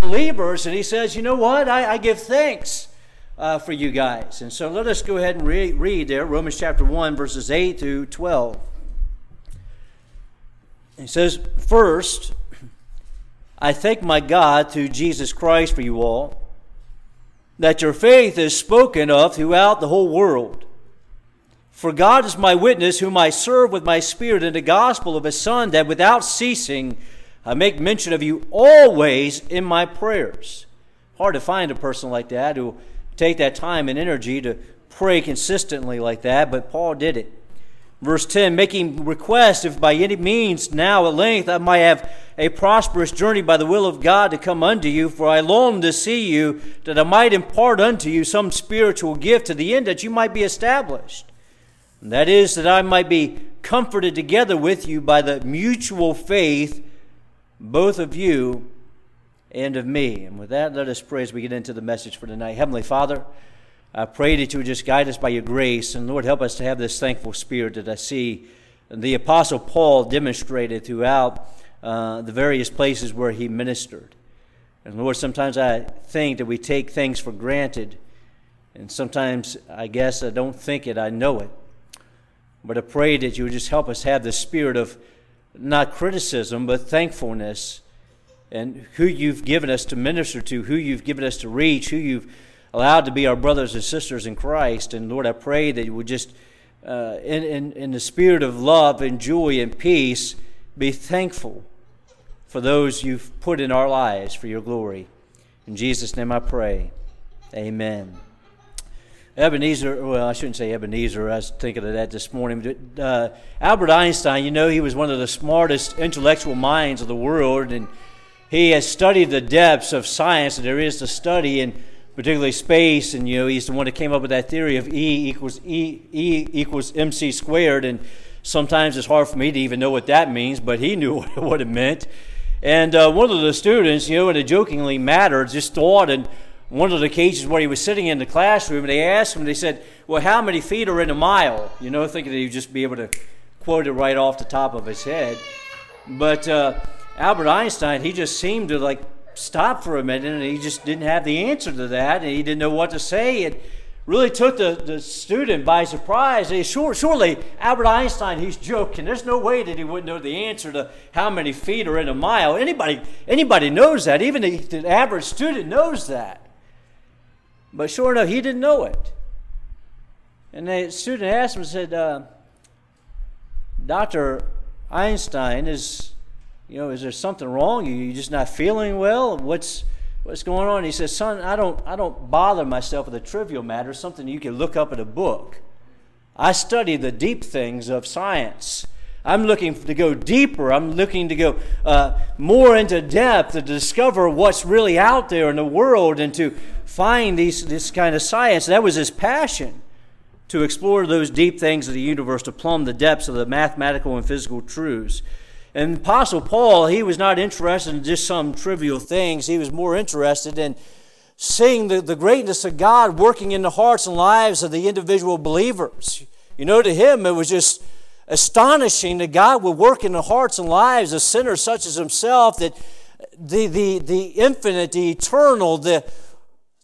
believers, and he says, You know what? I, I give thanks uh, for you guys. And so let us go ahead and re- read there Romans chapter 1, verses 8 through 12. He says, First, I thank my God through Jesus Christ for you all, that your faith is spoken of throughout the whole world. For God is my witness, whom I serve with my spirit in the gospel of his Son, that without ceasing I make mention of you always in my prayers. Hard to find a person like that who take that time and energy to pray consistently like that, but Paul did it. Verse 10 making request if by any means now at length I might have a prosperous journey by the will of God to come unto you, for I long to see you, that I might impart unto you some spiritual gift to the end that you might be established. And that is, that I might be comforted together with you by the mutual faith, both of you and of me. And with that, let us pray as we get into the message for tonight. Heavenly Father, I pray that you would just guide us by your grace. And Lord, help us to have this thankful spirit that I see the Apostle Paul demonstrated throughout uh, the various places where he ministered. And Lord, sometimes I think that we take things for granted. And sometimes I guess I don't think it, I know it. But I pray that you would just help us have the spirit of not criticism, but thankfulness and who you've given us to minister to, who you've given us to reach, who you've allowed to be our brothers and sisters in Christ. And Lord, I pray that you would just, uh, in, in, in the spirit of love and joy and peace, be thankful for those you've put in our lives for your glory. In Jesus' name I pray. Amen. Ebenezer, well, I shouldn't say Ebenezer, I was thinking of that this morning. Uh, Albert Einstein, you know, he was one of the smartest intellectual minds of the world, and he has studied the depths of science that there is to study, and particularly space. And, you know, he's the one that came up with that theory of E equals E, e equals mc squared. And sometimes it's hard for me to even know what that means, but he knew what it meant. And uh, one of the students, you know, in a jokingly matter, just thought, and one of the cases where he was sitting in the classroom, and they asked him, they said, Well, how many feet are in a mile? You know, thinking that he'd just be able to quote it right off the top of his head. But uh, Albert Einstein, he just seemed to like stop for a minute and he just didn't have the answer to that and he didn't know what to say. It really took the, the student by surprise. He, sure, surely Albert Einstein, he's joking. There's no way that he wouldn't know the answer to how many feet are in a mile. Anybody, anybody knows that. Even the, the average student knows that. But sure enough, he didn't know it. And the student asked him, said, uh, Dr. Einstein, is, you know, is there something wrong? You, you just not feeling well? What's, what's going on? He says, son, I don't, I don't bother myself with a trivial matter, something you can look up in a book. I study the deep things of science. I'm looking to go deeper. I'm looking to go uh, more into depth to discover what's really out there in the world and to find these, this kind of science. That was his passion to explore those deep things of the universe, to plumb the depths of the mathematical and physical truths. And Apostle Paul, he was not interested in just some trivial things. He was more interested in seeing the, the greatness of God working in the hearts and lives of the individual believers. You know, to him, it was just astonishing that God would work in the hearts and lives of sinners such as himself, that the, the, the infinite, the eternal, the,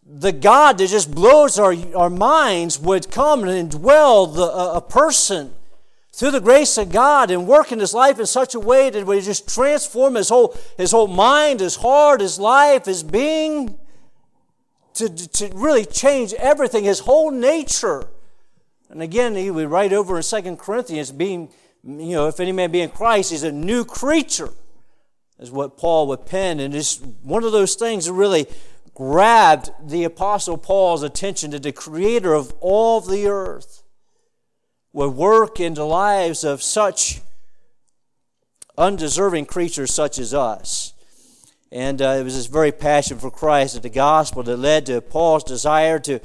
the God that just blows our, our minds would come and indwell the, a person through the grace of God and work in his life in such a way that would just transform his whole, his whole mind, his heart, his life, his being, to, to really change everything, his whole nature. And again, he would write over in Second Corinthians, being, you know, if any man be in Christ, he's a new creature, is what Paul would pen. And it's one of those things that really grabbed the Apostle Paul's attention to the creator of all the earth would work in the lives of such undeserving creatures such as us. And uh, it was this very passion for Christ and the gospel that led to Paul's desire to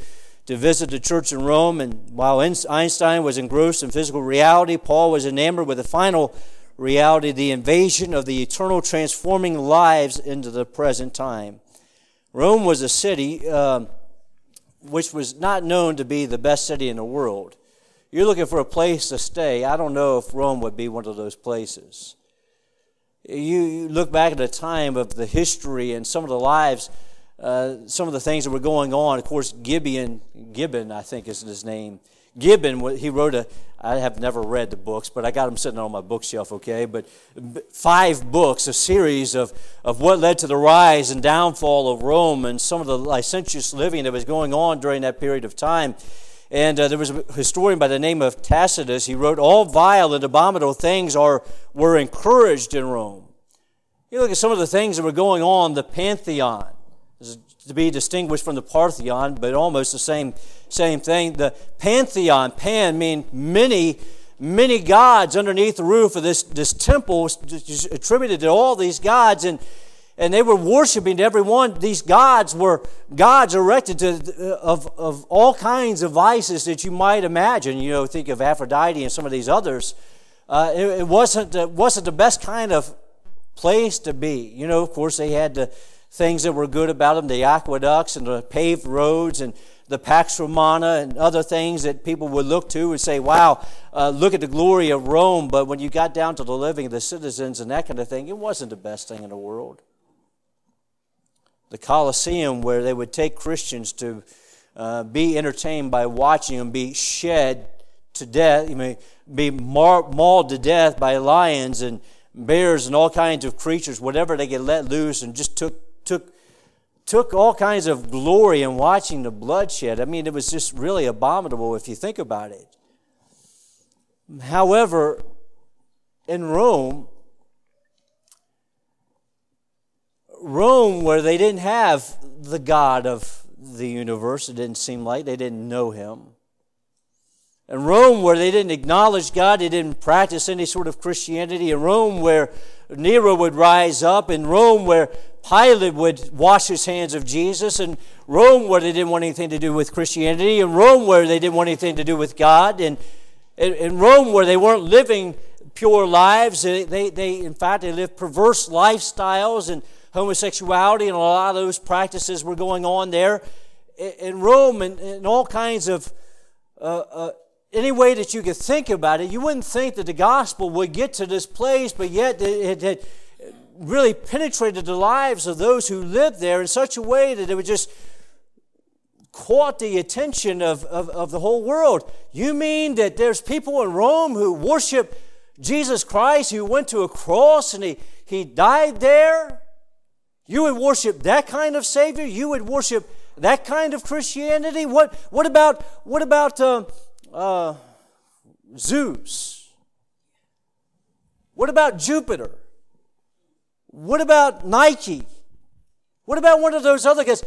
to visit the church in Rome. And while Einstein was engrossed in physical reality, Paul was enamored with the final reality, the invasion of the eternal transforming lives into the present time. Rome was a city uh, which was not known to be the best city in the world. You're looking for a place to stay. I don't know if Rome would be one of those places. you, look back at the time of the history and some of the lives, uh, some of the things that were going on. Of course, Gibeon, Gibbon, I think is his name. Gibbon, he wrote a, I have never read the books, but I got them sitting on my bookshelf, okay? But five books, a series of, of what led to the rise and downfall of Rome and some of the licentious living that was going on during that period of time. And uh, there was a historian by the name of Tacitus. He wrote, All vile and abominable things are, were encouraged in Rome. You look at some of the things that were going on, the Pantheon, to be distinguished from the Parthenon, but almost the same, same thing. The Pantheon, pan mean many, many gods underneath the roof of this, this temple, attributed to all these gods. And and they were worshiping every one. These gods were gods erected to, of, of all kinds of vices that you might imagine. You know, think of Aphrodite and some of these others. Uh, it, it, wasn't, it wasn't the best kind of place to be. You know, of course, they had the things that were good about them the aqueducts and the paved roads and the Pax Romana and other things that people would look to and say, wow, uh, look at the glory of Rome. But when you got down to the living of the citizens and that kind of thing, it wasn't the best thing in the world the Colosseum, where they would take Christians to uh, be entertained by watching them be shed to death, you may be mauled to death by lions and bears and all kinds of creatures, whatever they get let loose, and just took took took all kinds of glory in watching the bloodshed. I mean, it was just really abominable if you think about it. However, in Rome, Rome, where they didn't have the God of the universe, it didn't seem like they didn't know him. In Rome, where they didn't acknowledge God, they didn't practice any sort of Christianity. In Rome, where Nero would rise up. In Rome, where Pilate would wash his hands of Jesus. and Rome, where they didn't want anything to do with Christianity. and Rome, where they didn't want anything to do with God. And in Rome, where they weren't living pure lives. They, they, they in fact, they lived perverse lifestyles and homosexuality and a lot of those practices were going on there in Rome and, and all kinds of uh, uh, any way that you could think about it, you wouldn't think that the gospel would get to this place, but yet it had really penetrated the lives of those who lived there in such a way that it would just caught the attention of, of, of the whole world. You mean that there's people in Rome who worship Jesus Christ, who went to a cross and he, he died there? You would worship that kind of Savior? You would worship that kind of Christianity? What, what about, what about uh, uh, Zeus? What about Jupiter? What about Nike? What about one of those other guys?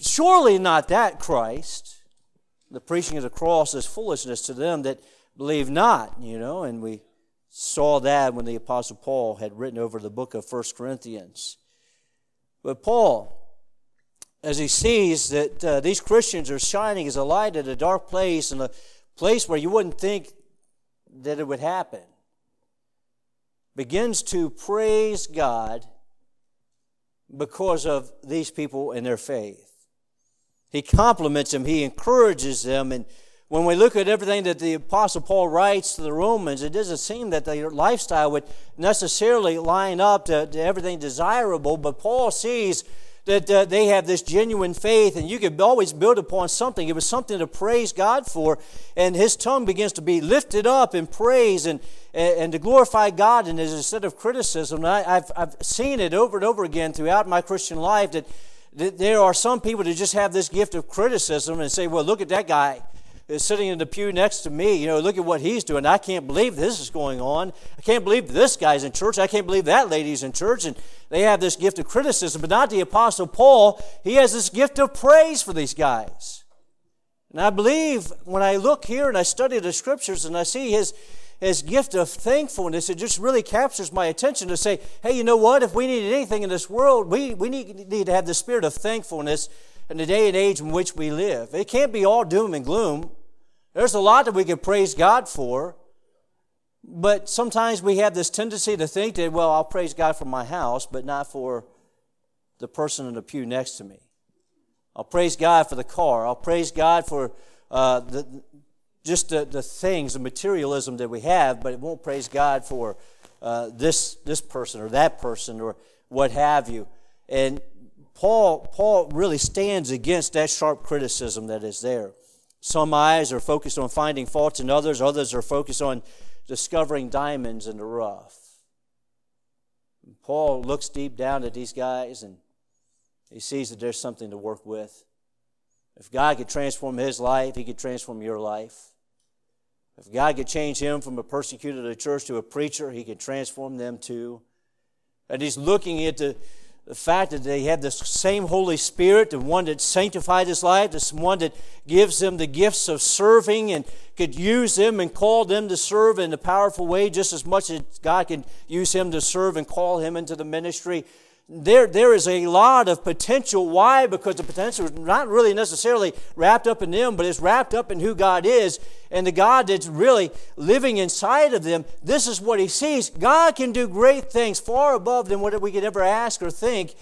Surely not that Christ. The preaching of the cross is foolishness to them that believe not, you know, and we saw that when the Apostle Paul had written over the book of First Corinthians. But Paul, as he sees that uh, these Christians are shining as a light in a dark place and a place where you wouldn't think that it would happen, begins to praise God because of these people and their faith. He compliments them, he encourages them, and when we look at everything that the Apostle Paul writes to the Romans, it doesn't seem that their lifestyle would necessarily line up to, to everything desirable, but Paul sees that uh, they have this genuine faith, and you can always build upon something. It was something to praise God for, and his tongue begins to be lifted up in praise and, and, to glorify God and instead of criticism. I, have I've seen it over and over again throughout my Christian life that, that there are some people that just have this gift of criticism and say, well, look at that guy is sitting in the pew next to me. You know, look at what he's doing. I can't believe this is going on. I can't believe this guy's in church. I can't believe that lady's in church. And they have this gift of criticism, but not the Apostle Paul. He has this gift of praise for these guys. And I believe when I look here and I study the scriptures and I see his, his gift of thankfulness, it just really captures my attention to say, hey, you know what? If we need anything in this world, we, we need, need to have the spirit of thankfulness in the day and age in which we live. It can't be all doom and gloom. There's a lot that we can praise God for, but sometimes we have this tendency to think that, well, I'll praise God for my house, but not for the person in the pew next to me. I'll praise God for the car. I'll praise God for uh, the, just the, the things, the materialism that we have, but it won't praise God for uh, this, this person or that person or what have you. And Paul, Paul really stands against that sharp criticism that is there. Some eyes are focused on finding faults in others, others are focused on discovering diamonds in the rough. Paul looks deep down at these guys and he sees that there's something to work with. If God could transform his life, he could transform your life. If God could change him from a persecutor of the church to a preacher, he could transform them too. And he's looking at the, the fact that they have the same Holy Spirit, the one that sanctified his life, the one that gives them the gifts of serving and could use them and call them to serve in a powerful way just as much as God can use him to serve and call him into the ministry there, there is a lot of potential. Why? Because the potential is not really necessarily wrapped up in them, but it's wrapped up in who God is and the God that's really living inside of them. This is what He sees. God can do great things far above than what we could ever ask or think.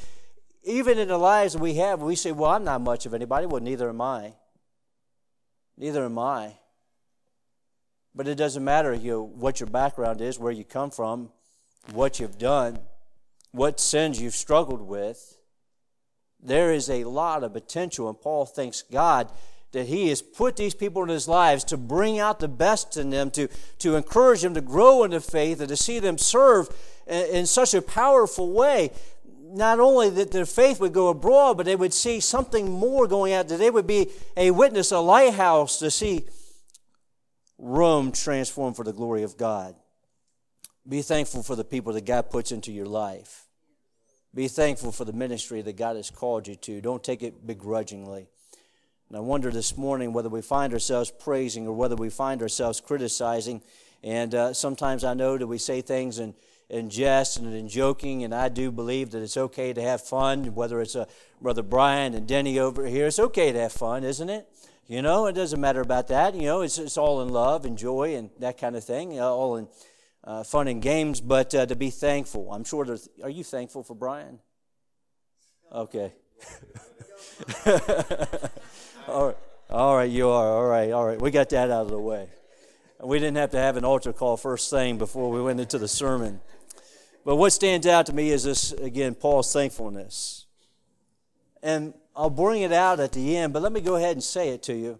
Even in the lives that we have, we say, Well, I'm not much of anybody. Well, neither am I. Neither am I. But it doesn't matter you know, what your background is, where you come from, what you've done what sins you've struggled with, there is a lot of potential. And Paul thanks God that he has put these people in his lives to bring out the best in them, to, to encourage them to grow in the faith, and to see them serve in, in such a powerful way. Not only that their faith would go abroad, but they would see something more going out, that they would be a witness, a lighthouse to see Rome transformed for the glory of God. Be thankful for the people that God puts into your life. Be thankful for the ministry that God has called you to. Don't take it begrudgingly. And I wonder this morning whether we find ourselves praising or whether we find ourselves criticizing. And uh, sometimes I know that we say things in, in jest and in joking, and I do believe that it's okay to have fun, whether it's uh, Brother Brian and Denny over here. It's okay to have fun, isn't it? You know, it doesn't matter about that. You know, it's, it's all in love and joy and that kind of thing, all in uh, fun and games, but uh, to be thankful. I'm sure there's. Are you thankful for Brian? Okay. all right. All right, you are. All right, all right. We got that out of the way. We didn't have to have an altar call first thing before we went into the sermon. But what stands out to me is this again, Paul's thankfulness. And I'll bring it out at the end, but let me go ahead and say it to you.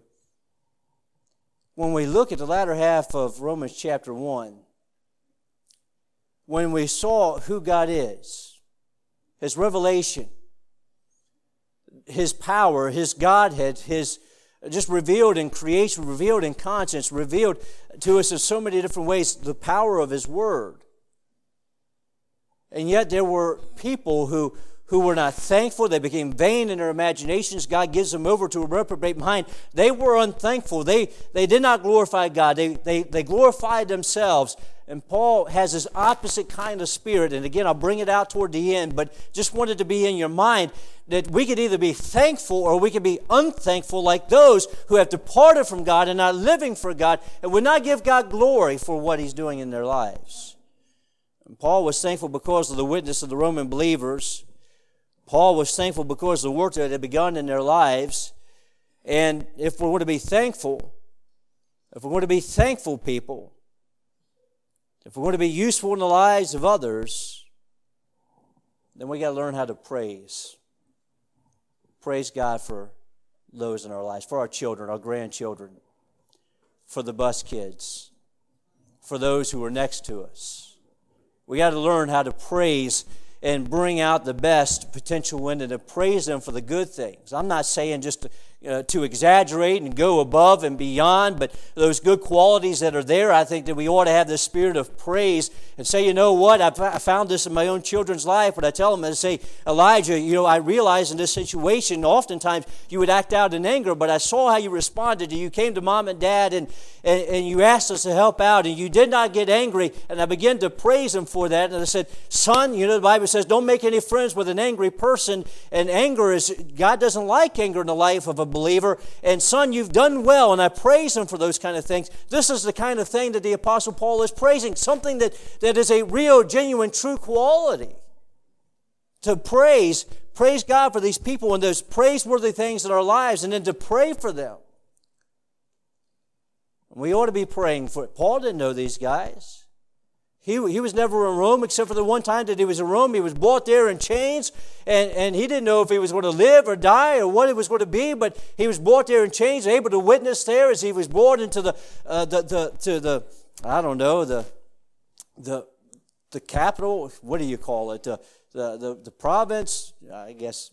When we look at the latter half of Romans chapter 1, when we saw who God is, His revelation, His power, His Godhead, His just revealed in creation, revealed in conscience, revealed to us in so many different ways the power of His Word. And yet there were people who, who were not thankful. They became vain in their imaginations. God gives them over to a reprobate mind. They were unthankful. They, they did not glorify God. They, they, they glorified themselves. And Paul has this opposite kind of spirit. And again, I'll bring it out toward the end, but just wanted to be in your mind that we could either be thankful or we could be unthankful, like those who have departed from God and not living for God and would not give God glory for what He's doing in their lives. And Paul was thankful because of the witness of the Roman believers. Paul was thankful because the work that had begun in their lives. And if we're going to be thankful, if we're going to be thankful people, if we're going to be useful in the lives of others, then we got to learn how to praise. Praise God for those in our lives, for our children, our grandchildren, for the bus kids, for those who are next to us. We got to learn how to praise and bring out the best potential in and to praise them for the good things. I'm not saying just uh, to exaggerate and go above and beyond, but those good qualities that are there, I think that we ought to have the spirit of praise and say, you know what, I found this in my own children's life, but I tell them, I say, Elijah, you know, I realize in this situation, oftentimes you would act out in anger, but I saw how you responded. You came to mom and dad and, and, and you asked us to help out, and you did not get angry, and I began to praise him for that. And I said, son, you know, the Bible says, don't make any friends with an angry person, and anger is, God doesn't like anger in the life of a believer. And son, you've done well, and I praise him for those kind of things. This is the kind of thing that the Apostle Paul is praising, something that, that is a real, genuine, true quality. To praise, praise God for these people and those praiseworthy things in our lives, and then to pray for them. We ought to be praying for it. Paul didn't know these guys. He, he was never in Rome except for the one time that he was in Rome. He was brought there in chains, and, and he didn't know if he was going to live or die or what it was going to be, but he was brought there in chains, able to witness there as he was brought into the, uh, the, the, to the I don't know, the, the, the capital, what do you call it? The, the, the, the province, I guess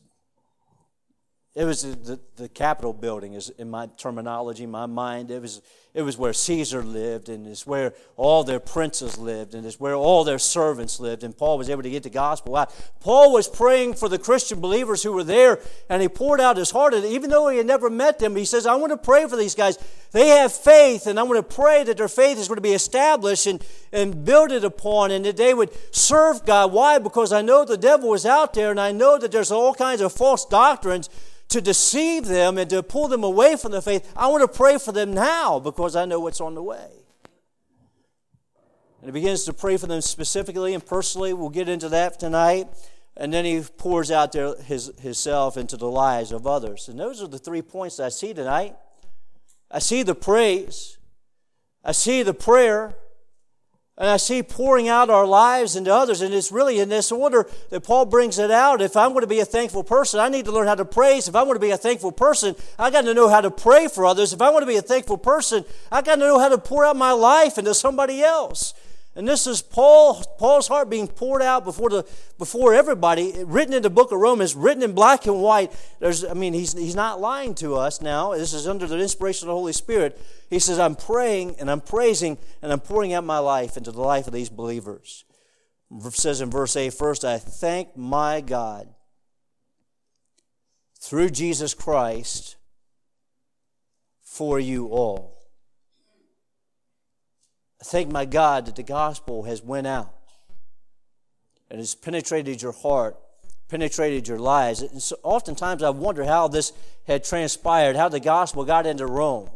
it was the, the Capitol building, is in my terminology, my mind. It was, it was where Caesar lived, and it's where all their princes lived, and it's where all their servants lived. And Paul was able to get the gospel out. Paul was praying for the Christian believers who were there, and he poured out his heart. And even though he had never met them, he says, I want to pray for these guys. They have faith, and I want to pray that their faith is going to be established and, and build it upon, and that they would serve God. Why? Because I know the devil is out there, and I know that there's all kinds of false doctrines to deceive them and to pull them away from the faith. I want to pray for them now because I know what's on the way. And he begins to pray for them specifically and personally. We'll get into that tonight. And then he pours out their, his, himself into the lives of others. And those are the three points I see tonight. I see the praise, I see the prayer, and I see pouring out our lives into others. And it's really in this order that Paul brings it out. If I'm going to be a thankful person, I need to learn how to praise. If I want to be a thankful person, I got to know how to pray for others. If I want to be a thankful person, I got to know how to pour out my life into somebody else. And this is Paul, Paul's heart being poured out before, the, before everybody, written in the book of Romans, written in black and white. There's, I mean, he's, he's not lying to us now. This is under the inspiration of the Holy Spirit. He says, I'm praying and I'm praising and I'm pouring out my life into the life of these believers. It says in verse 8, First, I thank my God through Jesus Christ for you all I thank my God that the gospel has went out and has penetrated your heart, penetrated your lives. And so oftentimes I wonder how this had transpired, how the gospel got into Rome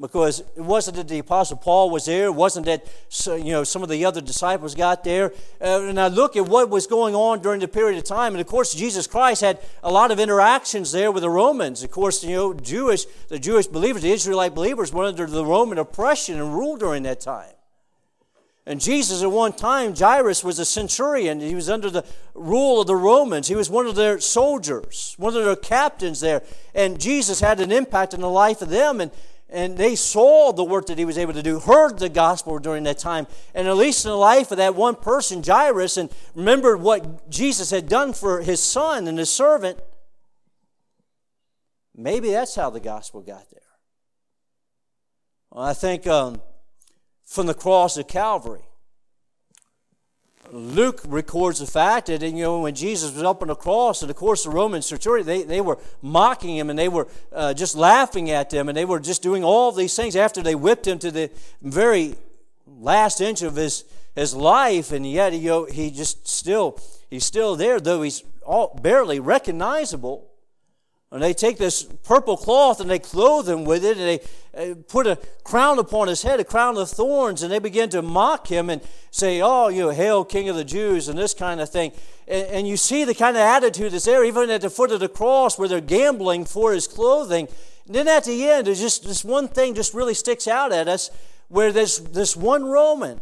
because it wasn't that the apostle paul was there it wasn't that you know some of the other disciples got there uh, and i look at what was going on during the period of time and of course jesus christ had a lot of interactions there with the romans of course you know jewish the jewish believers the israelite believers were under the roman oppression and rule during that time and Jesus, at one time, Jairus was a centurion. He was under the rule of the Romans. He was one of their soldiers, one of their captains there. And Jesus had an impact in the life of them. And and they saw the work that he was able to do, heard the gospel during that time, and at least in the life of that one person, Jairus, and remembered what Jesus had done for his son and his servant. Maybe that's how the gospel got there. Well, I think um, from the cross of Calvary, Luke records the fact that you know when Jesus was up on the cross, and of course the Roman centurion they, they were mocking him and they were uh, just laughing at them and they were just doing all these things after they whipped him to the very last inch of his his life, and yet you know, he just still he's still there though he's all, barely recognizable. And they take this purple cloth and they clothe him with it, and they uh, put a crown upon his head, a crown of thorns, and they begin to mock him and say, Oh, you hail, King of the Jews, and this kind of thing. And, and you see the kind of attitude that's there, even at the foot of the cross where they're gambling for his clothing. And then at the end, there's just this one thing just really sticks out at us where there's this one Roman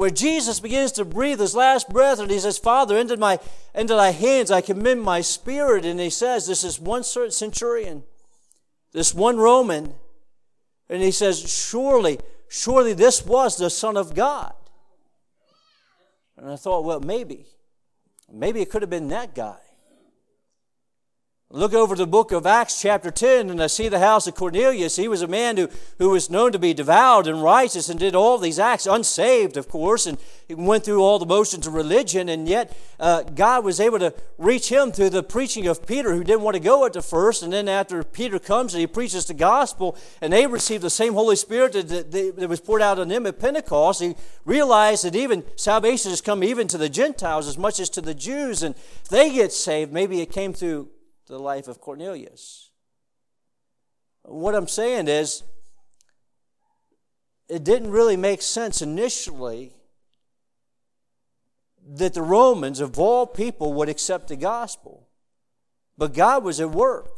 where Jesus begins to breathe his last breath and he says, Father, into, my, into thy hands I commend my spirit. And he says, This is one centurion, this one Roman. And he says, Surely, surely this was the Son of God. And I thought, well, maybe. Maybe it could have been that guy. Look over the book of Acts, chapter 10, and I see the house of Cornelius. He was a man who, who was known to be devout and righteous and did all these acts, unsaved, of course, and he went through all the motions of religion, and yet uh, God was able to reach him through the preaching of Peter, who didn't want to go at the first. And then after Peter comes and he preaches the gospel, and they receive the same Holy Spirit that, that, that was poured out on them at Pentecost, he realized that even salvation has come even to the Gentiles as much as to the Jews, and they get saved, maybe it came through the life of Cornelius. What I'm saying is, it didn't really make sense initially that the Romans, of all people, would accept the gospel. But God was at work.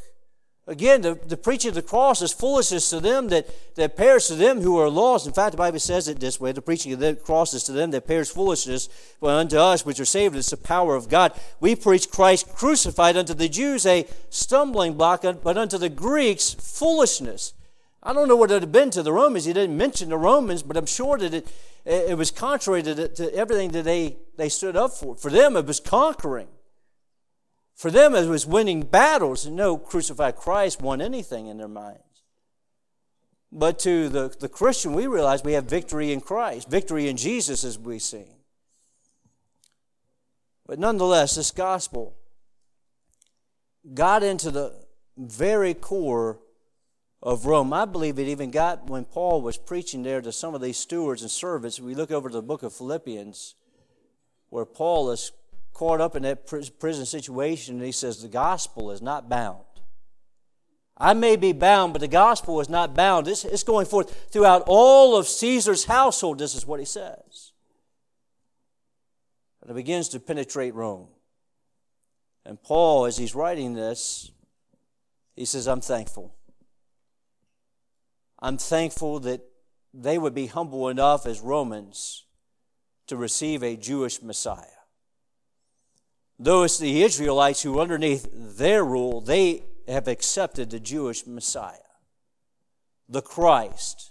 Again, the, the preaching of the cross is foolishness to them that, that perish to them who are lost. In fact, the Bible says it this way the preaching of the cross is to them that perish foolishness, but unto us which are saved it's the power of God. We preach Christ crucified unto the Jews a stumbling block, but unto the Greeks foolishness. I don't know what it would have been to the Romans. He didn't mention the Romans, but I'm sure that it, it was contrary to, to everything that they, they stood up for. For them, it was conquering. For them, it was winning battles. No crucified Christ won anything in their minds. But to the, the Christian, we realize we have victory in Christ, victory in Jesus, as we sing. But nonetheless, this gospel got into the very core of Rome. I believe it even got when Paul was preaching there to some of these stewards and servants. We look over to the book of Philippians, where Paul is caught up in that prison situation, and he says, The gospel is not bound. I may be bound, but the gospel is not bound. It's, it's going forth throughout all of Caesar's household. This is what he says. And it begins to penetrate Rome. And Paul, as he's writing this, he says, I'm thankful. I'm thankful that they would be humble enough as Romans to receive a Jewish Messiah. Though it's the Israelites who, underneath their rule, they have accepted the Jewish Messiah, the Christ,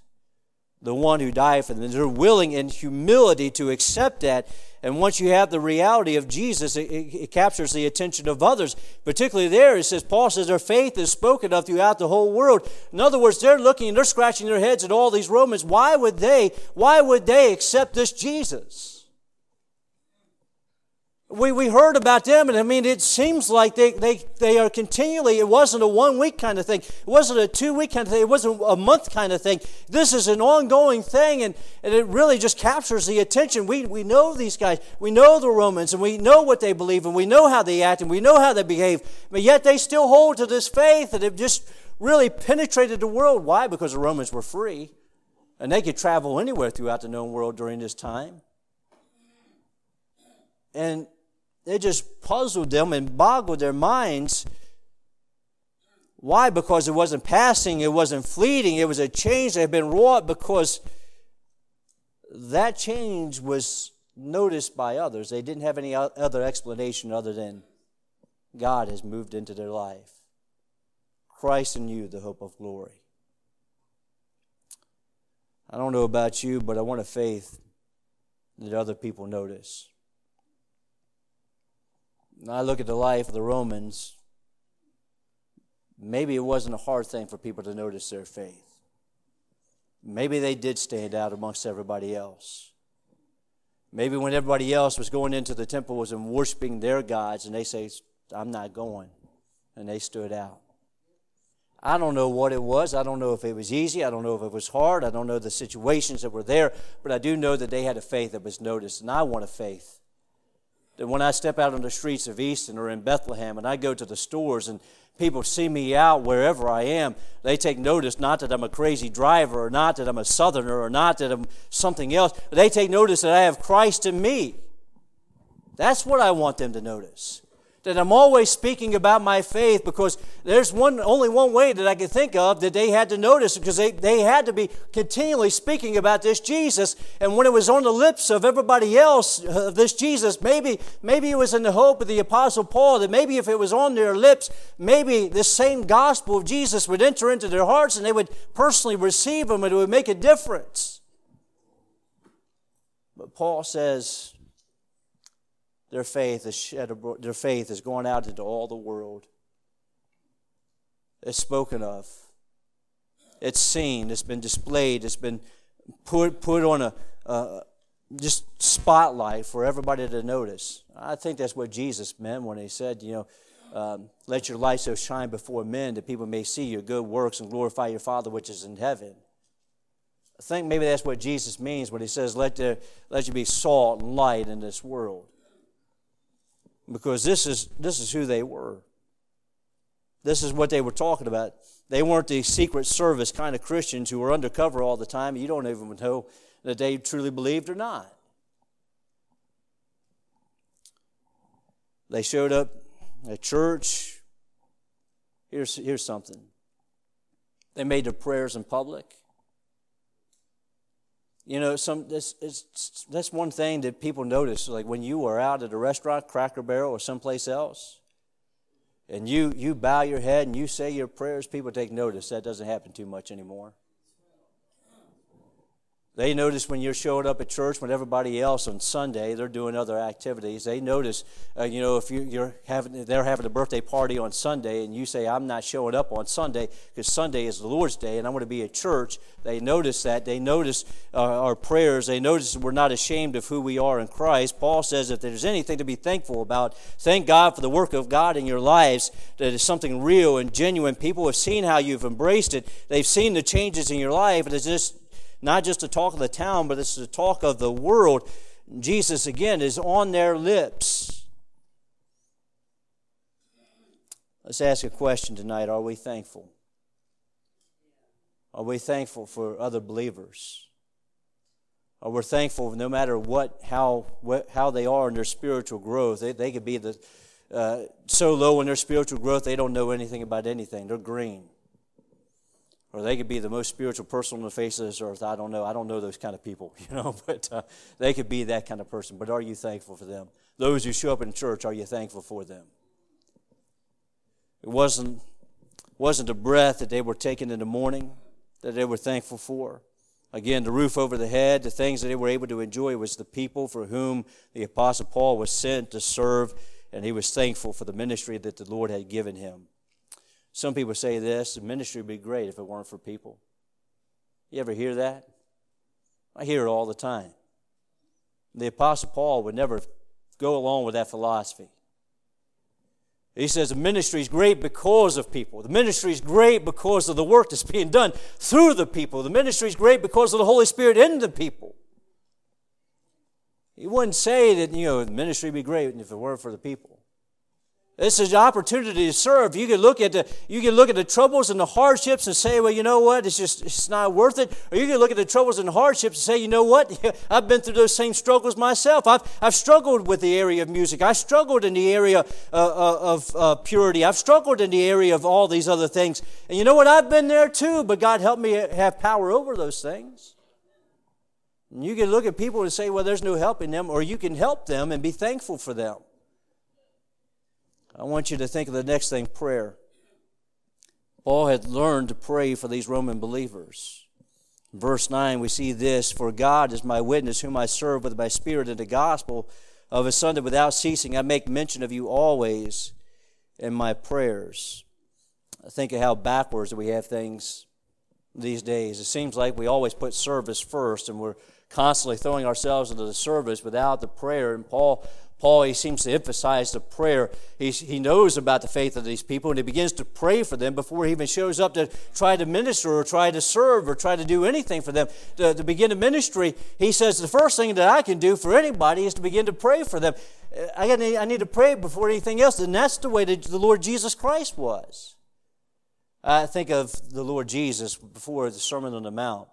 the one who died for them. They're willing in humility to accept that. And once you have the reality of Jesus, it, it, captures the attention of others. Particularly there, it says, Paul says, their faith is spoken of throughout the whole world. In other words, they're looking and they're scratching their heads at all these Romans. Why would they, why would they accept this Jesus? We, we heard about them, and I mean, it seems like they, they, they are continually, it wasn't a one week kind of thing. It wasn't a two week kind of thing. It wasn't a month kind of thing. This is an ongoing thing, and, and it really just captures the attention. We, we know these guys. We know the Romans, and we know what they believe, and we know how they act, and we know how they behave. But yet they still hold to this faith, and it just really penetrated the world. Why? Because the Romans were free, and they could travel anywhere throughout the known world during this time. And it just puzzled them and boggled their minds. Why? Because it wasn't passing, it wasn't fleeting, it was a change that had been wrought because that change was noticed by others. They didn't have any other explanation other than God has moved into their life. Christ in you, the hope of glory. I don't know about you, but I want a faith that other people notice. I look at the life of the Romans, maybe it wasn't a hard thing for people to notice their faith. Maybe they did stand out amongst everybody else. Maybe when everybody else was going into the temples and worshiping their gods, and they say, I'm not going. And they stood out. I don't know what it was. I don't know if it was easy. I don't know if it was hard. I don't know the situations that were there. But I do know that they had a faith that was noticed. And I want a faith that when I step out on the streets of Easton or in Bethlehem and I go to the stores and people see me out wherever I am, they take notice not that I'm a crazy driver or not that I'm a southerner or not that I'm something else. They take notice that I have Christ in me. That's what I want them to notice that I'm always speaking about my faith because there's one only one way that I can think of that they had to notice because they, they had to be continually speaking about this Jesus. And when it was on the lips of everybody else, uh, this Jesus, maybe maybe it was in the hope of the Apostle Paul that maybe if it was on their lips, maybe this same gospel of Jesus would enter into their hearts and they would personally receive him and it would make a difference. But Paul says, their faith is shed abroad, their faith is going out into all the world. It's spoken of. It's seen. It's been displayed. It's been put put on a uh, just spotlight for everybody to notice. I think that's what Jesus meant when he said, you know, um, let your light so shine before men that people may see your good works and glorify your Father which is in heaven. I think maybe that's what Jesus means when he says, let, there, let you be salt and light in this world because this is, this is who they were. This is what they were talking about. They weren't the secret service kind of Christians who were undercover all the time. You don't even know that they truly believed or not. They showed up at church Here's, here's something. They made their prayers in public. You know, some this is that's one thing that people notice. Like when you are out at a restaurant, Cracker Barrel, or someplace else, and you you bow your head and you say your prayers, people take notice. That doesn't happen too much anymore. They notice when you're showing up at church when everybody else on Sunday they're doing other activities. They notice, uh, you know, if you, are having they're having a birthday party on Sunday and you say I'm not showing up on Sunday because Sunday is the Lord's day and I want to be at church. They notice that. They notice uh, our prayers. They notice we're not ashamed of who we are in Christ. Paul says if there's anything to be thankful about, thank God for the work of God in your lives. That is something real and genuine. People have seen how you've embraced it. They've seen the changes in your life, and it's just not just the talk of the town, but it's the talk of the world. Jesus, again, is on their lips. Let's ask a question tonight Are we thankful? Are we thankful for other believers? Are we thankful no matter what, how, what, how they are in their spiritual growth? They, they could be the, uh, so low in their spiritual growth they don't know anything about anything. They're green. Or they could be the most spiritual person on the face of this earth. I don't know. I don't know those kind of people, you know, but uh, they could be that kind of person. But are you thankful for them? Those who show up in church, are you thankful for them? It wasn't, wasn't a breath that they were taking in the morning that they were thankful for. Again, the roof over the head, the things that they were able to enjoy was the people for whom the Apostle Paul was sent to serve, and he was thankful for the ministry that the Lord had given him. Some people say this the ministry would be great if it weren't for people. You ever hear that? I hear it all the time. The Apostle Paul would never go along with that philosophy. He says the ministry is great because of people. The ministry is great because of the work that's being done through the people. The ministry is great because of the Holy Spirit in the people. He wouldn't say that, you know, the ministry would be great if it weren't for the people. This is an opportunity to serve. You can look at the you can look at the troubles and the hardships and say, well, you know what, it's just it's not worth it. Or you can look at the troubles and hardships and say, you know what, I've been through those same struggles myself. I've I've struggled with the area of music. I struggled in the area uh, uh of uh, purity. I've struggled in the area of all these other things. And you know what, I've been there too. But God helped me have power over those things. And you can look at people and say, well, there's no help in them, or you can help them and be thankful for them. I want you to think of the next thing prayer. Paul had learned to pray for these Roman believers. Verse 9, we see this For God is my witness, whom I serve with my spirit in the gospel of his Son, that without ceasing I make mention of you always in my prayers. I think of how backwards we have things these days. It seems like we always put service first and we're constantly throwing ourselves into the service without the prayer. And Paul Paul, he seems to emphasize the prayer. He, he knows about the faith of these people and he begins to pray for them before he even shows up to try to minister or try to serve or try to do anything for them. To, to begin a ministry, he says, The first thing that I can do for anybody is to begin to pray for them. Uh, I, need, I need to pray before anything else. And that's the way that the Lord Jesus Christ was. I think of the Lord Jesus before the Sermon on the Mount.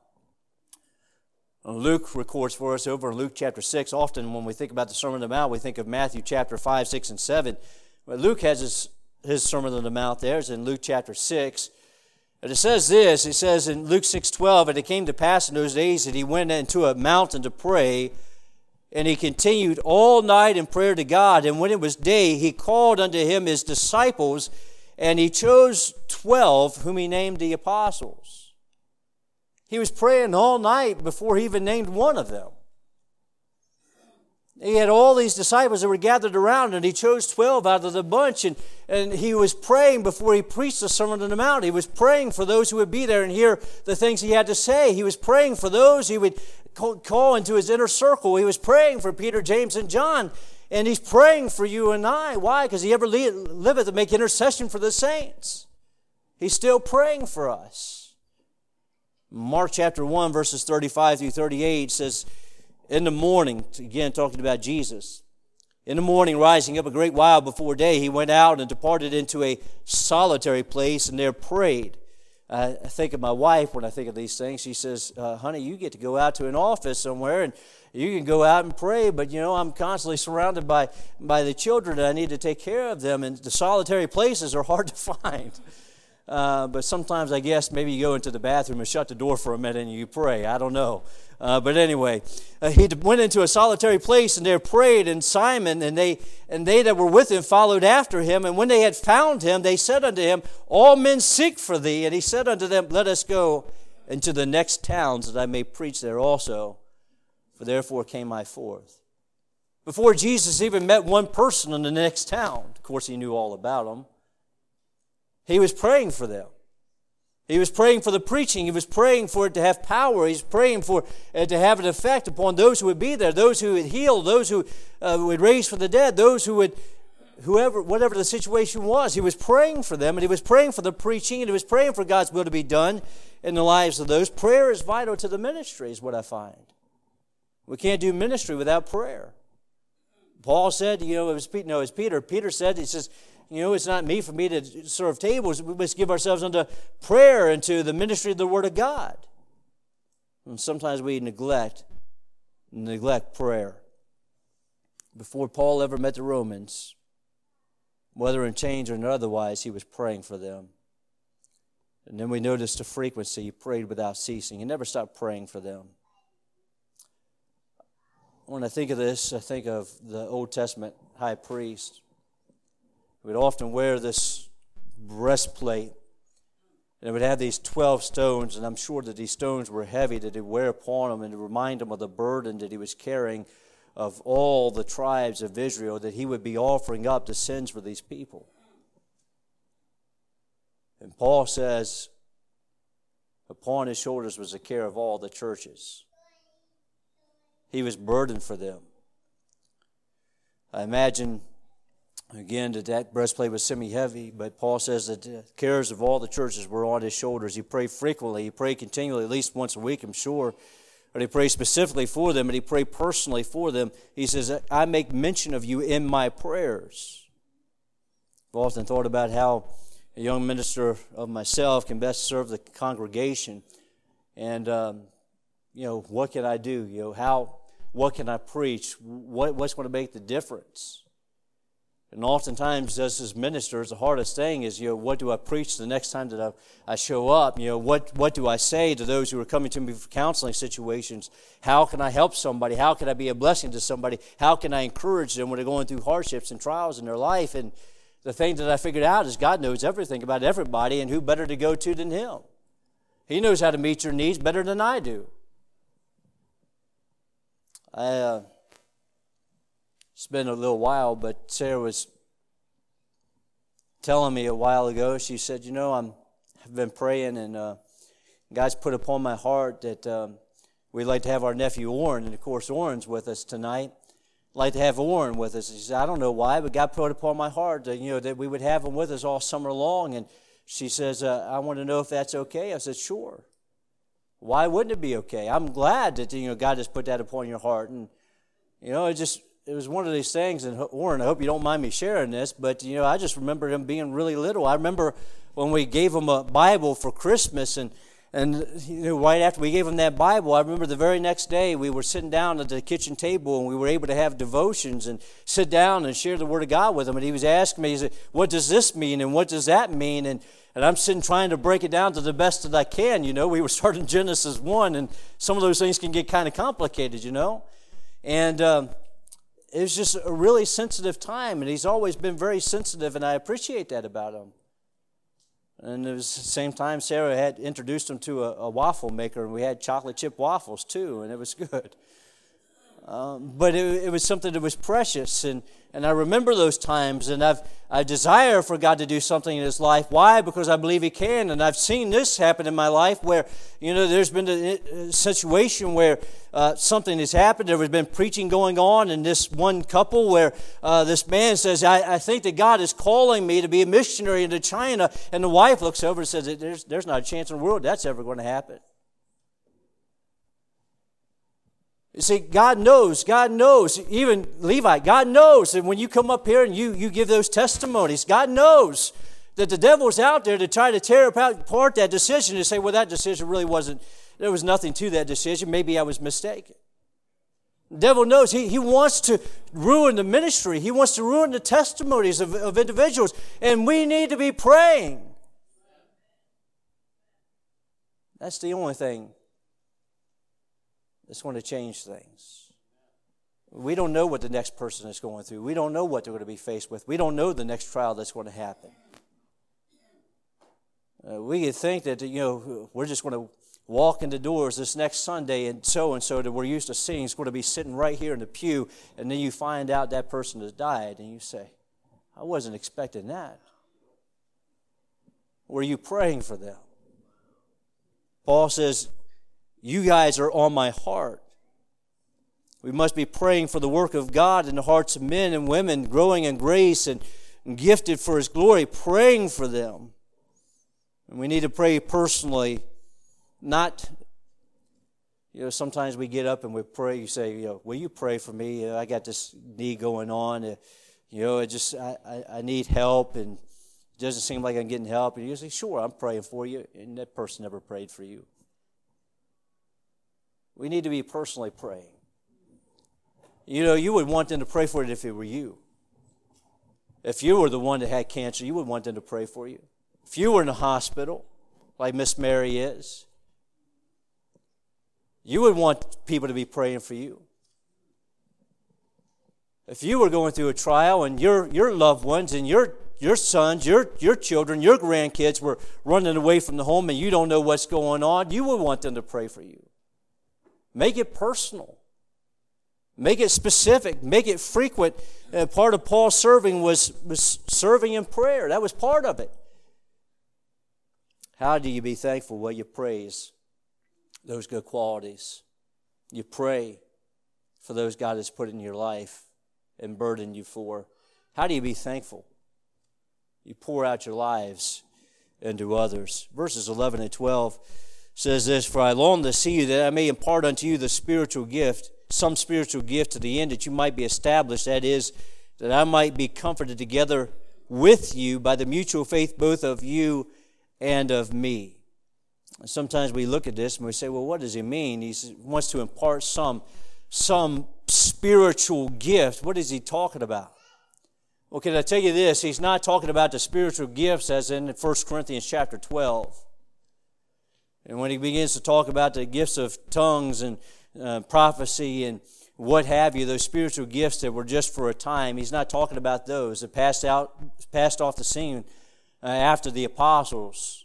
Uh, Luke records for us over in Luke chapter 6. Often when we think about the Sermon on the Mount, we think of Matthew chapter 5, 6, and 7. But Luke has his, his Sermon on the Mount there. It's in Luke chapter 6. And it says this, it says in Luke 6, 12, And it came to pass in those days that he went into a mountain to pray, and he continued all night in prayer to God. And when it was day, he called unto him his disciples, and he chose twelve, whom he named the apostles. He was praying all night before he even named one of them. He had all these disciples that were gathered around, and he chose 12 out of the bunch. And, and he was praying before he preached the Sermon on the Mount. He was praying for those who would be there and hear the things he had to say. He was praying for those he would call into his inner circle. He was praying for Peter, James, and John. And he's praying for you and I. Why? Because he ever liveth to make intercession for the saints. He's still praying for us. Mark chapter 1, verses 35 through 38 says, In the morning, again talking about Jesus, in the morning, rising up a great while before day, he went out and departed into a solitary place and there prayed. I think of my wife when I think of these things. She says, uh, Honey, you get to go out to an office somewhere and, you can go out and pray, but you know, I'm constantly surrounded by, by the children and I need to take care of them, and the solitary places are hard to find. Uh, but sometimes I guess maybe you go into the bathroom and shut the door for a minute and you pray. I don't know. Uh, but anyway, uh, he went into a solitary place and there prayed, and Simon and they and they that were with him followed after him. And when they had found him, they said unto him, All men seek for thee. And he said unto them, Let us go into the next towns that I may preach there also. For therefore came I forth. Before Jesus even met one person in the next town, of course, he knew all about them. He was praying for them. He was praying for the preaching. He was praying for it to have power. He's praying for it to have an effect upon those who would be there, those who would heal, those who uh, would raise from the dead, those who would, whoever, whatever the situation was. He was praying for them, and he was praying for the preaching, and he was praying for God's will to be done in the lives of those. Prayer is vital to the ministry, is what I find. We can't do ministry without prayer. Paul said, you know, it was Peter, no, it was Peter. Peter said, he says, you know, it's not me for me to serve tables. We must give ourselves unto prayer and to the ministry of the Word of God. And sometimes we neglect neglect prayer. Before Paul ever met the Romans, whether in chains or otherwise, he was praying for them. And then we notice the frequency. He prayed without ceasing. He never stopped praying for them. When I think of this, I think of the Old Testament high priest He would often wear this breastplate. And it would have these 12 stones, and I'm sure that these stones were heavy that he'd wear upon him and to remind him of the burden that he was carrying of all the tribes of Israel that he would be offering up the sins for these people. And Paul says, upon his shoulders was the care of all the churches. He was burdened for them. I imagine Again, that, that breastplate was semi heavy, but Paul says that the cares of all the churches were on his shoulders. He prayed frequently, he prayed continually, at least once a week, I'm sure. But he prayed specifically for them, and he prayed personally for them. He says, I make mention of you in my prayers. I've often thought about how a young minister of myself can best serve the congregation. And, um, you know, what can I do? You know, how, what can I preach? What, what's going to make the difference? And oftentimes, us as ministers, the hardest thing is, you know, what do I preach the next time that I, I show up? You know, what, what do I say to those who are coming to me for counseling situations? How can I help somebody? How can I be a blessing to somebody? How can I encourage them when they're going through hardships and trials in their life? And the thing that I figured out is God knows everything about everybody, and who better to go to than Him? He knows how to meet your needs better than I do. I. Uh, it's been a little while, but Sarah was telling me a while ago. She said, "You know, I'm have been praying, and uh, God's put upon my heart that um, we'd like to have our nephew Orrin, and of course, Orrin's with us tonight. Like to have Orrin with us." She said, "I don't know why, but God put it upon my heart that you know that we would have him with us all summer long." And she says, uh, "I want to know if that's okay." I said, "Sure." Why wouldn't it be okay? I'm glad that you know God has put that upon your heart, and you know, it just it was one of these things, and Orrin, I hope you don't mind me sharing this, but you know, I just remember him being really little. I remember when we gave him a Bible for Christmas, and and you know, right after we gave him that Bible, I remember the very next day we were sitting down at the kitchen table, and we were able to have devotions and sit down and share the Word of God with him. And he was asking me, he said, "What does this mean? And what does that mean?" And and I'm sitting trying to break it down to the best that I can. You know, we were starting Genesis one, and some of those things can get kind of complicated. You know, and um, it was just a really sensitive time, and he's always been very sensitive, and I appreciate that about him. And it was the same time Sarah had introduced him to a, a waffle maker, and we had chocolate chip waffles too, and it was good. Um, but it, it was something that was precious, and and I remember those times, and I've, I desire for God to do something in his life. Why? Because I believe he can. And I've seen this happen in my life where, you know, there's been a, situation where uh, something has happened. There has been preaching going on in this one couple where uh, this man says, I, I think that God is calling me to be a missionary into China. And the wife looks over and says, There's, there's not a chance in the world that's ever going to happen. You see, God knows, God knows, even Levi, God knows that when you come up here and you, you give those testimonies, God knows that the devil's out there to try to tear apart that decision and say, well, that decision really wasn't, there was nothing to that decision. Maybe I was mistaken. The devil knows he, he wants to ruin the ministry, he wants to ruin the testimonies of, of individuals, and we need to be praying. That's the only thing that's going to change things. We don't know what the next person is going through. We don't know what they're going to be faced with. We don't know the next trial that's going to happen. Uh, we could think that you know we're just going to walk in the doors this next Sunday and so and so that we're used to seeing is going to be sitting right here in the pew, and then you find out that person has died, and you say, "I wasn't expecting that." Were you praying for them? Paul says, You guys are on my heart. We must be praying for the work of God in the hearts of men and women, growing in grace and, gifted for His glory, praying for them. And we need to pray personally, not, you know, sometimes we get up and we pray. You say, you know, will you pray for me? I got this need going on. Uh, you know, I just, I, I, I need help and it doesn't seem like I'm getting help. And you say, sure, I'm praying for you. And that person never prayed for you. We need to be personally praying. You know, you would want them to pray for it if it were you. If you were the one that had cancer, you would want them to pray for you. If you were in a hospital, like Miss Mary is, you would want people to be praying for you. If you were going through a trial and your, your loved ones and your your sons, your, your children, your grandkids were running away from the home and you don't know what's going on, you would want them to pray for you. Make it personal. Make it specific. Make it frequent. Uh, part of Paul's serving was, was serving in prayer. That was part of it. How do you be thankful? Well, you praise those good qualities. You pray for those God has put in your life and burdened you for. How do you be thankful? you pour out your lives into others. Verses 11 and 12 says this For I long to see you that I may impart unto you the spiritual gift, some spiritual gift to the end that you might be established, that is, that I might be comforted together with you by the mutual faith both of you and of me. Sometimes we look at this and we say, well, what does he mean? He wants to impart some, some spiritual gift. What is he talking about? Well, can I tell you this? He's not talking about the spiritual gifts as in 1 Corinthians chapter 12. And when he begins to talk about the gifts of tongues and uh, prophecy and what have you, those spiritual gifts that were just for a time, he's not talking about those that passed out, passed off the scene uh, after the apostles.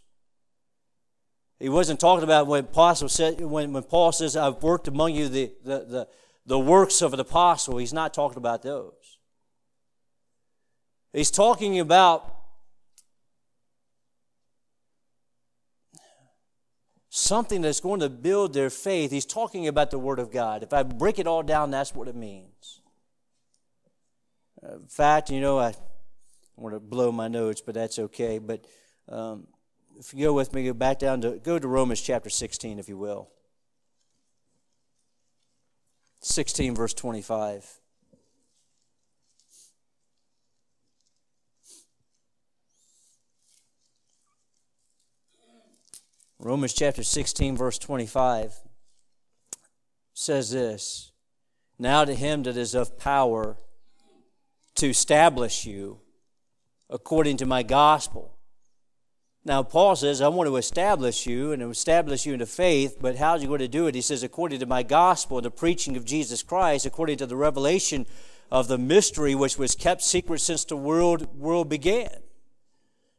He wasn't talking about when apostle said when, when Paul says, I've worked among you the, the, the, the works of an apostle. He's not talking about those. He's talking about something that's going to build their faith. He's talking about the Word of God. If I break it all down, that's what it means. In fact, you know, I want to blow my notes, but that's okay. But um, if you go with me, go back down to go to Romans chapter 16, if you will. 16, verse 25. Romans chapter 16, verse 25 says this Now to him that is of power to establish you according to my gospel. Now, Paul says, I want to establish you and establish you into faith, but how's he going to do it? He says, according to my gospel the preaching of Jesus Christ, according to the revelation of the mystery which was kept secret since the world, world began.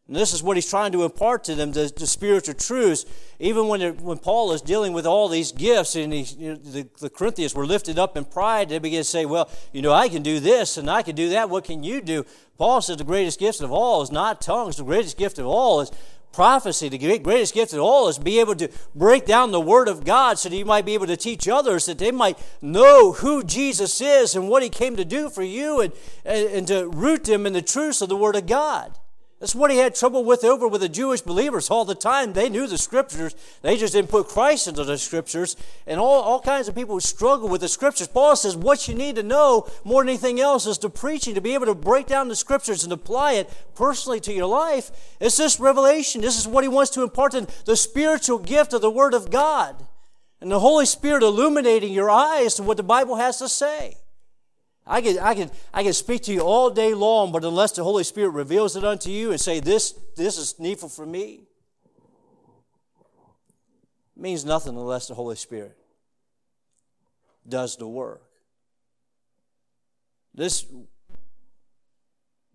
And this is what he's trying to impart to them, the, the spiritual truths. Even when, when Paul is dealing with all these gifts, and he, you know, the, the Corinthians were lifted up in pride, they begin to say, Well, you know, I can do this and I can do that. What can you do? Paul says the greatest gift of all is not tongues. The greatest gift of all is prophecy. The greatest gift of all is be able to break down the Word of God so that you might be able to teach others, that they might know who Jesus is and what He came to do for you, and, and, and to root them in the truths of the Word of God. That's what he had trouble with over with the Jewish believers all the time. They knew the scriptures. They just didn't put Christ into the scriptures. And all, all kinds of people struggle with the scriptures. Paul says what you need to know more than anything else is the preaching, to be able to break down the scriptures and apply it personally to your life. It's this revelation. This is what he wants to impart in the spiritual gift of the Word of God. And the Holy Spirit illuminating your eyes to what the Bible has to say. I can, I, can, I can speak to you all day long, but unless the Holy Spirit reveals it unto you and say, This, this is needful for me, means nothing unless the Holy Spirit does the work. This,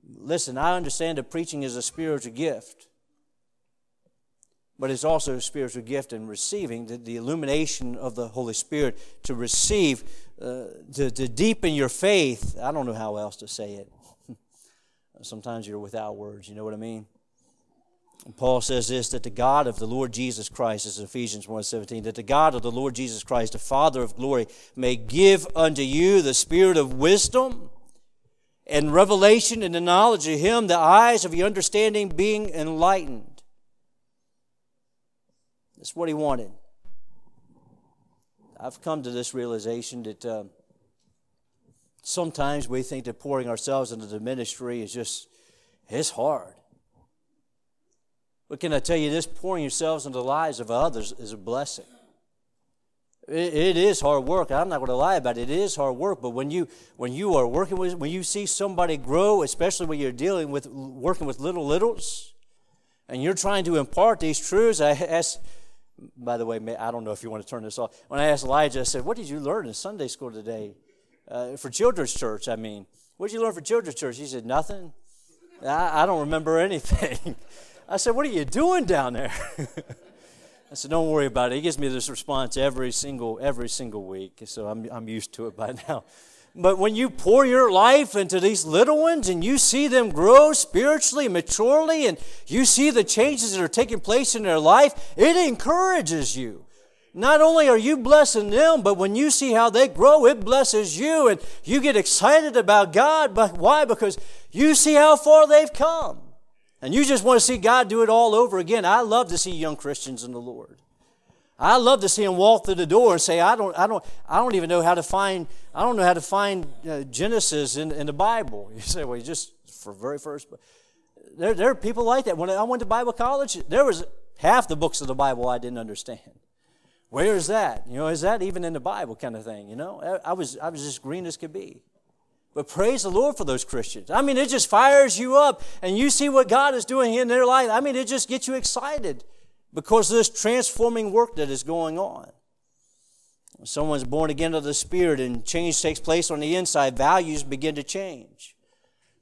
listen, I understand that preaching is a spiritual gift, but it's also a spiritual gift in receiving the, the illumination of the Holy Spirit to receive, uh, to, to deepen your faith. I don't know how else to say it. Sometimes you're without words, you know what I mean? Paul says this that the God of the Lord Jesus Christ, is Ephesians 1:17, that the God of the Lord Jesus Christ, the Father of glory, may give unto you the spirit of wisdom and revelation and the knowledge of him, the eyes of your understanding being enlightened. That's what he wanted. I've come to this realization that uh, sometimes we think that pouring ourselves into the ministry is just, it's hard. But can I tell you this? Pouring yourselves into the lives of others is a blessing. it, it is hard work. I'm not going to lie about it. It is hard work. But when you when you are working with when you see somebody grow, especially when you're dealing with working with little littles, and you're trying to impart these truths, I asked. By the way, I don't know if you want to turn this off. When I asked Elijah, I said, "What did you learn in Sunday school today, uh, for children's church?" I mean, what did you learn for children's church? He said, "Nothing. I, I don't remember anything." I said, What are you doing down there? I said, Don't worry about it. He gives me this response every single every single week. So I'm I'm used to it by now. But when you pour your life into these little ones and you see them grow spiritually, maturely, and you see the changes that are taking place in their life, it encourages you. Not only are you blessing them, but when you see how they grow, it blesses you and you get excited about God. But why? Because you see how far they've come. And you just want to see God do it all over again. I love to see young Christians in the Lord. I love to see him walk through the door and say, I don't, I don't, I don't even know how to find, I don't know how to find uh, Genesis in, in the Bible. You say, well, you just, for very first, there, there are people like that. When I went to Bible college, there was half the books of the Bible I didn't understand. Where is that? You know, is that even in the Bible kind of thing? You know, I, was, I was as green as could be. But praise the Lord for those Christians. I mean, it just fires you up and you see what God is doing in their life. I mean, it just gets you excited because of this transforming work that is going on. When someone's born again of the Spirit and change takes place on the inside, values begin to change.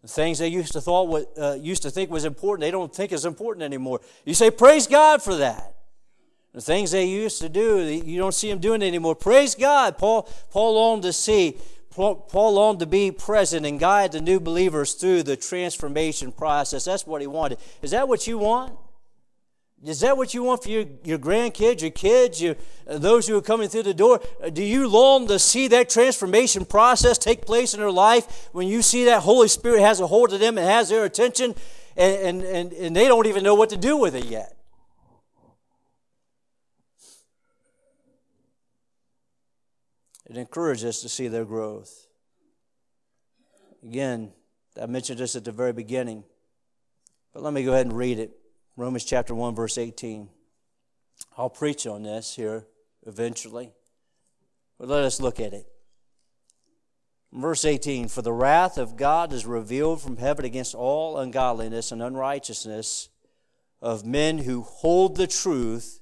The things they used to thought uh, used to think was important, they don't think is important anymore. You say, praise God for that. The things they used to do, you don't see them doing anymore. Praise God. Paul, Paul longed to see Paul longed to be present and guide the new believers through the transformation process. That's what he wanted. Is that what you want? Is that what you want for your, your grandkids, your kids, your, uh, those who are coming through the door? Uh, do you long to see that transformation process take place in their life when you see that Holy Spirit has a hold of them and has their attention and, and, and, and they don't even know what to do with it yet? It encourages us to see their growth. Again, I mentioned this at the very beginning, but let me go ahead and read it. Romans chapter 1, verse 18. I'll preach on this here eventually, but let us look at it. Verse 18 For the wrath of God is revealed from heaven against all ungodliness and unrighteousness of men who hold the truth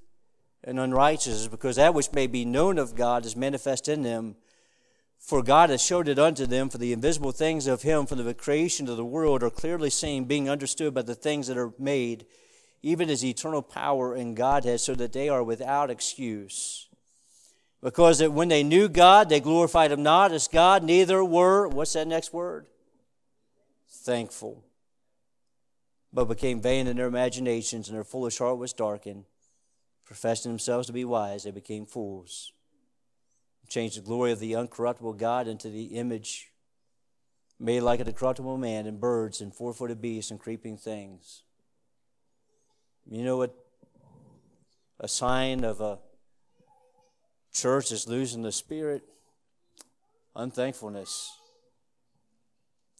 and unrighteousness, because that which may be known of God is manifest in them. For God has showed it unto them, for the invisible things of Him from the creation of the world are clearly seen, being understood by the things that are made, even as eternal power in Godhead, so that they are without excuse. Because that when they knew God, they glorified Him not as God, neither were, what's that next word? Thankful. But became vain in their imaginations, and their foolish heart was darkened. Professing themselves to be wise, they became fools. Changed the glory of the uncorruptible God into the image made like a corruptible man, and birds, and four footed beasts, and creeping things. You know what? A sign of a church is losing the spirit? Unthankfulness.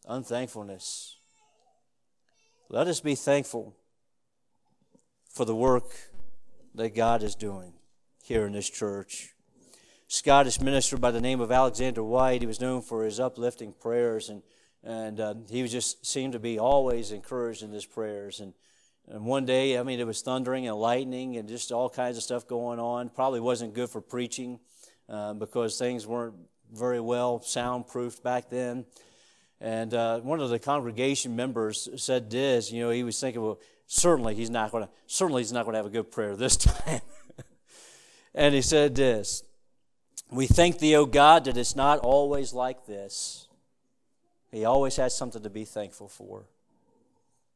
Unthankfulness. Let us be thankful for the work that God is doing here in this church. Scottish minister by the name of Alexander Whyte, He was known for his uplifting prayers, and and uh, he just seemed to be always encouraged in his prayers. And, and one day, I mean, it was thundering and lightning and just all kinds of stuff going on. Probably wasn't good for preaching uh, because things weren't very well soundproofed back then. And uh, one of the congregation members said this, you know, he was thinking, well, certainly he's not going to, certainly he's not going to have a good prayer this time. and he said this, we thank thee, O God, that it's not always like this. He always has something to be thankful for.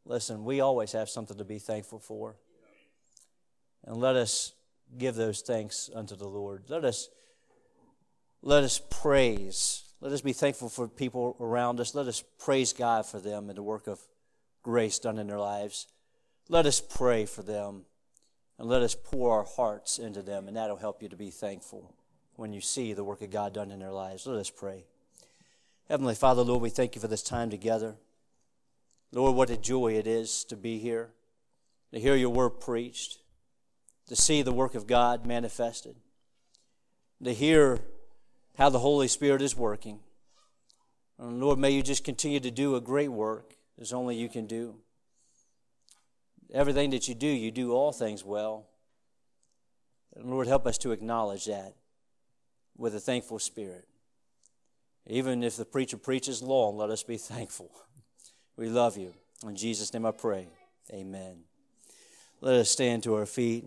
Listen, we always have something to be thankful for. And let us give those thanks unto the Lord. Let us let us praise. Let us be thankful for people around us. Let us praise God for them and the work of grace done in their lives. Let us pray for them and let us pour our hearts into them, and that'll help you to be thankful when you see the work of God done in their lives. Let us pray. Heavenly Father, Lord, we thank you for this time together. Lord, what a joy it is to be here, to hear your word preached, to see the work of God manifested, to hear how the Holy Spirit is working. And Lord, may you just continue to do a great work as only you can do. Everything that you do, you do all things well. And Lord, help us to acknowledge that with a thankful spirit. Even if the preacher preaches long, let us be thankful. We love you. In Jesus' name I pray. Amen. Let us stand to our feet.